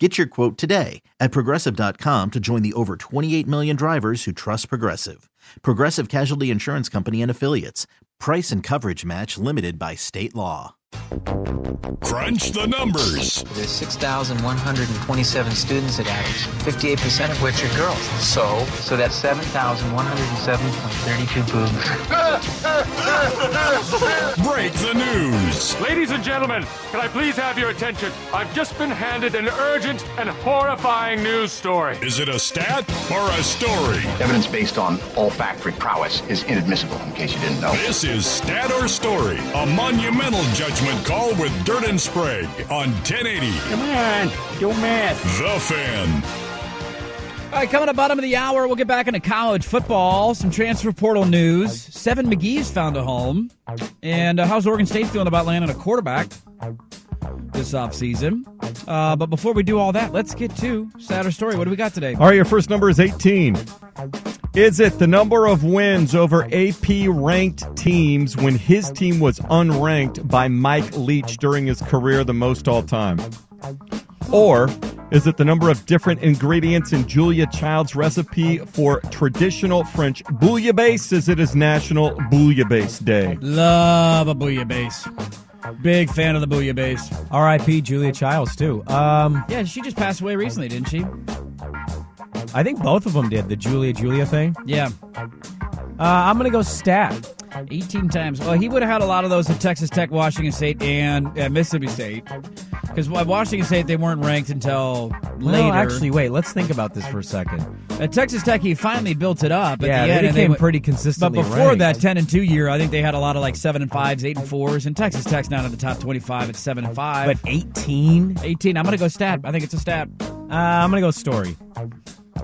Get your quote today at progressive.com to join the over 28 million drivers who trust Progressive. Progressive Casualty Insurance Company and Affiliates. Price and coverage match limited by state law. Crunch the numbers. There's 6,127 students at Adams, 58% of which are girls. So, so that's 7,107.32 boobs. Break the news. Ladies and gentlemen, can I please have your attention? I've just been handed an urgent and horrifying news story. Is it a stat or a story? Evidence based on olfactory prowess is inadmissible, in case you didn't know. This is Stat or Story, a monumental judgment call with Dirt and Sprague on 1080. Come on, don't mess. The Fan. All right, coming up bottom of the hour, we'll get back into college football, some transfer portal news. Seven McGee's found a home. And uh, how's Oregon State feeling about landing a quarterback this offseason? Uh, but before we do all that, let's get to Stat or Story. What do we got today? All right, your first number is 18. Is it the number of wins over AP ranked teams when his team was unranked by Mike Leach during his career the most all time? Or is it the number of different ingredients in Julia Child's recipe for traditional French bouillabaisse as it is National Bouillabaisse Day? Love a bouillabaisse. Big fan of the bouillabaisse. R.I.P. Julia Childs too. Um, Yeah, she just passed away recently, didn't she? I think both of them did the Julia Julia thing. Yeah, Uh, I'm gonna go stat. 18 times. Well, he would have had a lot of those at Texas Tech, Washington State, and at Mississippi State. Because Washington State, they weren't ranked until later. No, actually, wait. Let's think about this for a second. At Texas Tech, he finally built it up. At yeah, the end, they became went- pretty But before ranked. that 10 and 2 year, I think they had a lot of like 7 and 5s, 8 and 4s, and Texas Tech's not in the top 25 at 7 and 5. but 18. 18, I'm going to go stat. I think it's a stat. Uh, I'm gonna go story.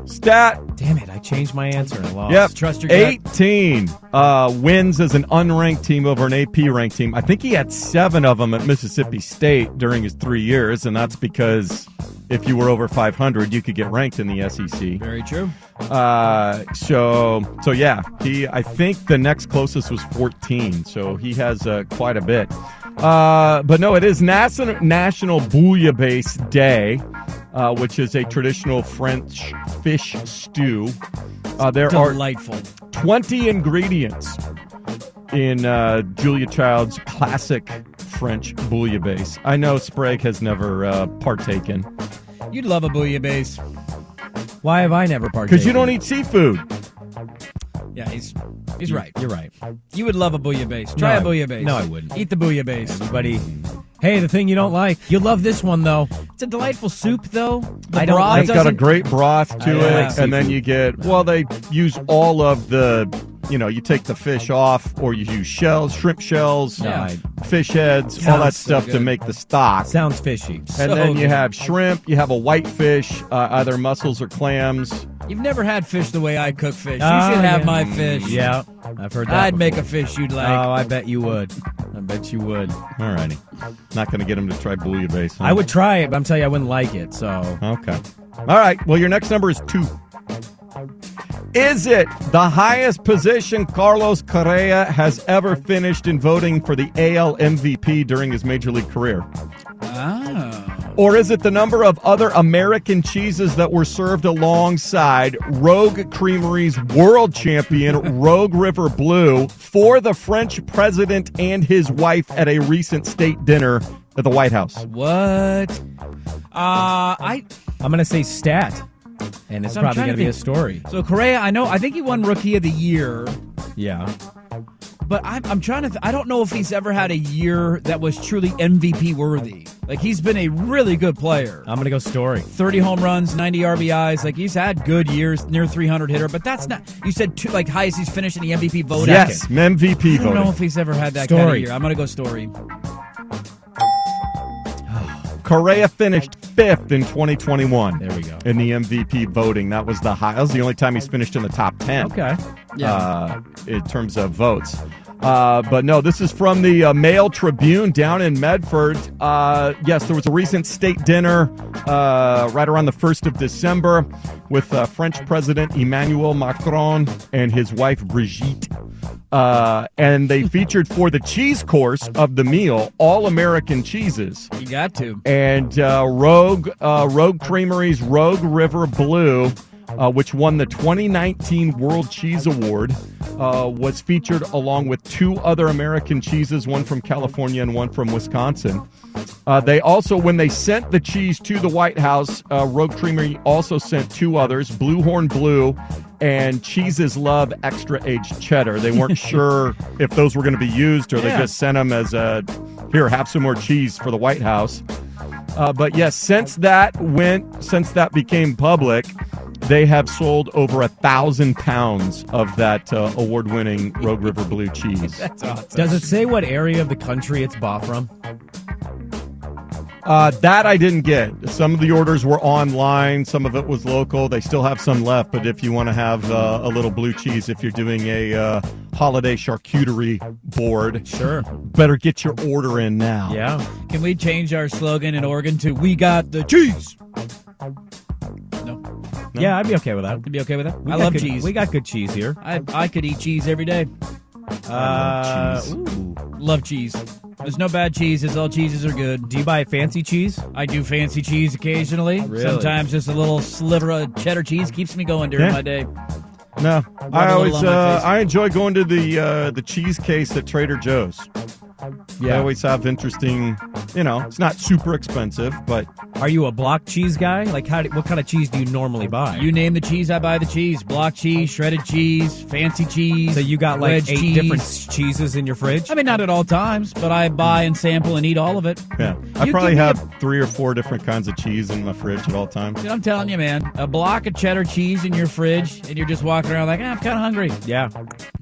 Stat. Damn it! I changed my answer and lost. Yep. Trust your gut. 18 uh, wins as an unranked team over an AP ranked team. I think he had seven of them at Mississippi State during his three years, and that's because if you were over 500, you could get ranked in the SEC. Very true. Uh, so so yeah, he I think the next closest was 14, so he has uh, quite a bit. Uh, but no, it is National National Bouillabaisse Day, uh, which is a traditional French fish stew. Uh, there are Delightful. 20 ingredients in uh, Julia Child's classic French bouillabaisse. I know Sprague has never uh, partaken You'd love a bouillabaisse. Why have I never partaken? because you don't eat seafood. Yeah, he's he's right. You're right. You would love a bouillabaisse. Try No, a bouillabaisse. no, I wouldn't. Eat the bouillabaisse. Everybody. Hey, the thing you don't like. You love this one though. It's a delightful soup, though. The I don't broth like- It's got a great broth to I it, like and then you get well. They use all of the, you know, you take the fish off, or you use shells, shrimp shells, Yeah. fish heads, all Sounds that so stuff to make the stock. Sounds fishy. and so then you good. have shrimp, you have a white fish, uh, either mussels or clams. You've never had fish the way I cook fish. You Oh, should have yeah. my fish. Yeah, I've heard that. I'd make a fish you'd like. Oh, I bet you would. I bet you would. All righty. not going to get him to try bouillabaisse. huh? I would try it, but I'm telling you, I wouldn't like it. So Okay. All right. Well, your next number is two. Is it the highest position Carlos Correa has ever finished in voting for the AL MVP during his major league career? Ah. Or is it the number of other American cheeses that were served alongside Rogue Creamery's world champion Rogue River Blue for the French president and his wife at a recent state dinner at the White House? What? Uh, I. I'm going to say stat. And it's So probably going to to be a story. So Correa, I know. I think he won Rookie of the Year, Yeah. But I'm, I'm trying to. Th- I don't know if he's ever had a year that was truly MVP worthy. Like he's been a really good player. I'm going to go story. 30 home runs, 90 RBIs. Like he's had good years, near 300 hitter. But that's not. You said two, like highest he's finished in the MVP vote. Yes, MVP I don't know if he's ever had that kind of Story. year. I'm gonna go story. Correa finished fifth in 2021. There we go. In the MVP voting. That was the high. That was the only time he's finished in the top 10. Okay. Yeah. uh, in terms of votes. Uh, but no, this is from the uh, Mail Tribune down in Medford. Uh, yes, there was a recent state dinner uh, right around the 1st of December with uh, French President Emmanuel Macron and his wife Brigitte. Uh, and they featured for the cheese course of the meal all American cheeses You got to. and uh, Rogue uh, Rogue Creamery's Rogue River Blue, uh, which won the 2019 World Cheese Award, uh, was featured along with two other American cheeses, one from California and one from Wisconsin. Uh, they also, when they sent the cheese to the White House, uh, Rogue Creamery also sent two others, Blue Horn Blue and Cheeses Love Extra Aged Cheddar. They weren't sure if those were going to be used or they just sent them as a here, have some more cheese for the White House. Uh, but yes, since that went, since that became public, they have sold over a thousand pounds of that uh, award-winning Rogue River Blue cheese. That's awesome. Does it say what area of the country it's bought from? Uh, that I didn't get. Some of the orders were online. Some of it was local. They still have some left. But if you want to have uh, a little blue cheese, if you're doing a uh, holiday charcuterie board, Sure. better get your order in now. Yeah. Can we change our slogan in Oregon to "We got the cheese"? No, Yeah, I'd be okay with that. you'd be okay with that. We I love good- cheese. We got good cheese here. I I could eat cheese every day. Uh, cheese. Love cheese. There's no bad cheeses. All cheeses are good. Do you buy fancy cheese? I do fancy cheese occasionally. Really? Sometimes just a little sliver of cheddar cheese keeps me going during Yeah. my day. No, I always my uh, face. I enjoy going to the uh, the cheese case at Trader Joe's. They Yeah. always have interesting. You know, it's not super expensive, but Are you a block cheese guy? Like, how? Do, what kind of cheese do you normally buy? You name the cheese, I buy the cheese. Block cheese, shredded cheese, fancy cheese. so you got like wedge eight cheese. different cheeses in your fridge? I mean, not at all times, but I buy and sample and eat all of it. yeah, I You probably give me have three or four different kinds of cheese in my fridge at all times. Dude, I'm telling you, man, a block of cheddar cheese in your fridge, and you're just walking around like, ah, I'm kind of hungry. yeah.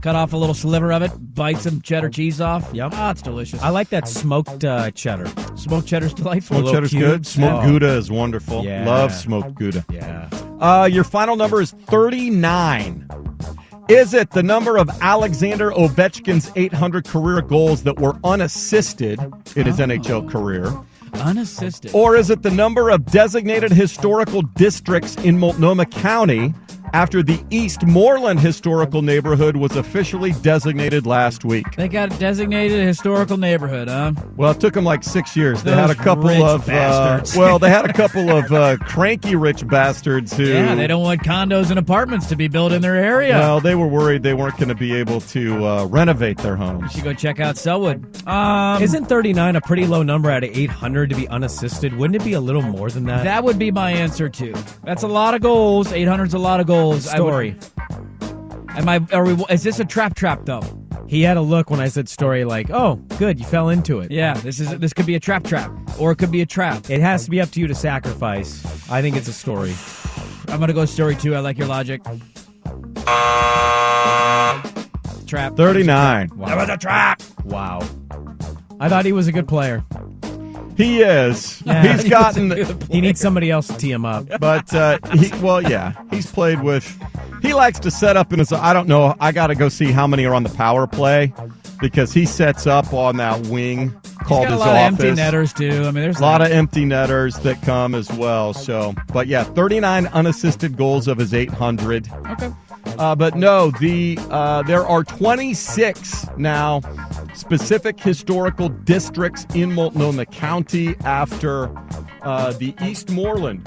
Cut off a little sliver of it, bite some cheddar cheese off. Yep. Ah, it's delicious. I like that smoked uh, cheddar. smoked cheddar's delightful. Smoked cheddar's cubes. good. Smoked Oh. Gouda is wonderful. Yeah. Love smoked Gouda. Yeah. Uh, your final number is 39. Is it the number of Alexander Ovechkin's 800 career goals that were unassisted in his NHL career? Unassisted. Or is it the number of designated historical districts in Multnomah County after the Eastmoreland historical neighborhood was officially designated last week? they got a designated historical neighborhood, huh? Well, it took them like six years. They Those had a couple rich of uh, well, they had a couple of uh, cranky rich bastards who Yeah, they don't want condos and apartments to be built in their area. Well, they were worried they weren't going to be able to uh, renovate their homes. you should go check out Sellwood. Um, Isn't 39 a pretty low number out of 800 to be unassisted? Wouldn't it be a little more than that? that would be my answer too. That's a lot of goals. 800's a lot of goals. I would- story. Am I? Are we? Is this a trap trap though? He had a look when I said story like, oh, good, you fell into it. Yeah, this is this could be a trap trap, or it could be a trap. It has to be up to you to sacrifice. I think it's a story. I'm gonna go story two. I like your logic. Trap. 39. That was a trap. Wow. I thought he was a good player. He is. Yeah. He's gotten, He needs somebody else to tee him up. but uh, he, well, yeah, he's played with. He likes to set up in his. I don't know. I got to go see how many are on the power play because he sets up on that wing called He's got a his lot of empty netters too. I mean, there's A lot of empty netters that come as well. So, but yeah, 39 unassisted goals of his 800. Okay. Uh, but no, the uh, there are 26 now specific historical districts in Multnomah County after uh, the Eastmoreland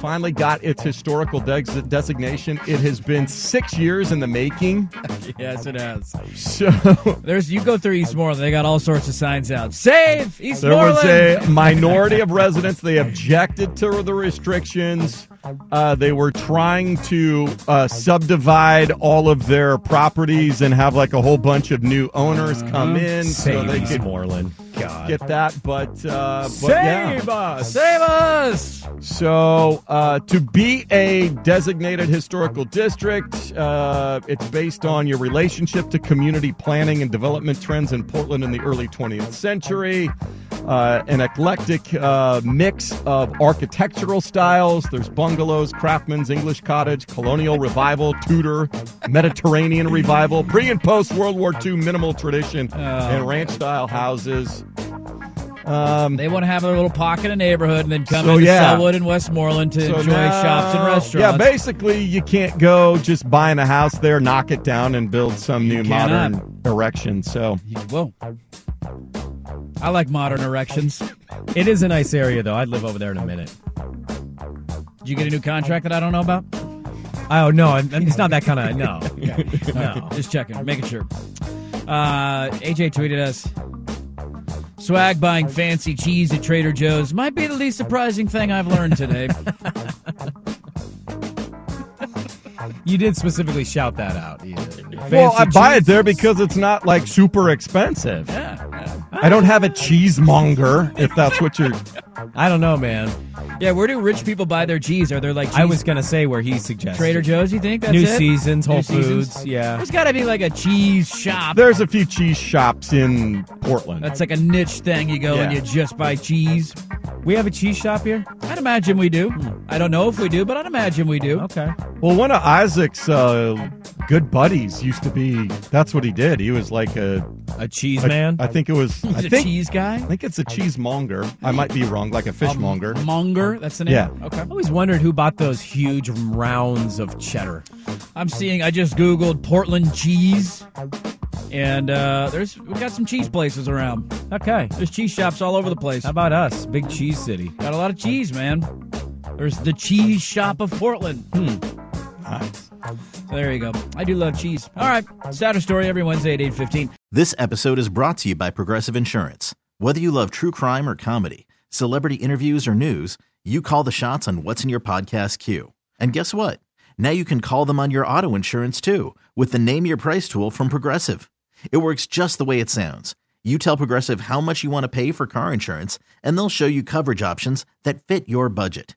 finally got its historical des- designation. It has been six years in the making. yes, it has. So there's you go through Eastmoreland, they got all sorts of signs out. Save there Eastmoreland. was a minority of residents. They objected to the restrictions. Uh, they were trying to uh, subdivide all of their properties and have like a whole bunch of new owners come in so Save they could Eastmoreland. God. get that. But, uh, but Save yeah. us. Save us. So, uh, to be a designated historical district, uh, it's based on your relationship to community planning and development trends in Portland in the early 20th century. Uh, an eclectic uh, mix of architectural styles. There's bungalows, craftsman's, English cottage, colonial revival, Tudor, Mediterranean revival, pre and post World War II minimal tradition, and ranch style houses. Um, They want to have a little pocket of neighborhood and then come So, into yeah. Sellwood and Westmoreland to So enjoy now- shops and restaurants. Yeah, basically, you can't go just buying a house there, knock it down, and build some new cannot. modern erection. So, Whoa. I like modern erections. It is a nice area, though. I'd live over there in a minute. Did you get a new contract that I don't know about? Oh no, I'm- it's not that kind of no. No. Just checking, making sure. Uh, AJ tweeted us. Swag buying fancy cheese at Trader Joe's might be the least surprising thing I've learned today. You did specifically shout that out. Well, I buy it there because it's not like super expensive. Yeah, yeah. I don't have a cheesemonger, if that's what you're. I don't know, man. Yeah, where do rich people buy their cheese? Are there like cheese I was gonna say where he suggested Trader Joe's? You think that's New it? Seasons, Whole New Seasons? Foods. Yeah. There's got to be like a cheese shop. There's a few cheese shops in Portland. That's like a niche thing. You go and you just buy cheese. We have a cheese shop here. I'd imagine we do. I don't know if we do, but I'd imagine we do. Okay. Well, one of Isaac's uh, good buddies used to be. That's what he did. He was like a Um, a cheese I- man. I think it was. He's I a think, cheese guy. I think it's a cheesemonger. I might be wrong, like a fishmonger. Monger. Um, That's the name. Yeah. Okay. I always wondered who bought those huge rounds of cheddar. I'm seeing. I just googled Portland cheese, and uh, there's we got some cheese places around. Okay. There's cheese shops all over the place. How about us? Big cheese city. Got a lot of cheese, man. There's the cheese shop of Portland. Hmm. Nice. So there you go. I do love cheese. All right. Stat or Story every Wednesday at 8:15. This episode is brought to you by Progressive Insurance. Whether you love true crime or comedy, celebrity interviews or news, you call the shots on what's in your podcast queue. And guess what? Now you can call them on your auto insurance too with the Name Your Price tool from Progressive. It works just the way it sounds. You tell Progressive how much you want to pay for car insurance, and they'll show you coverage options that fit your budget.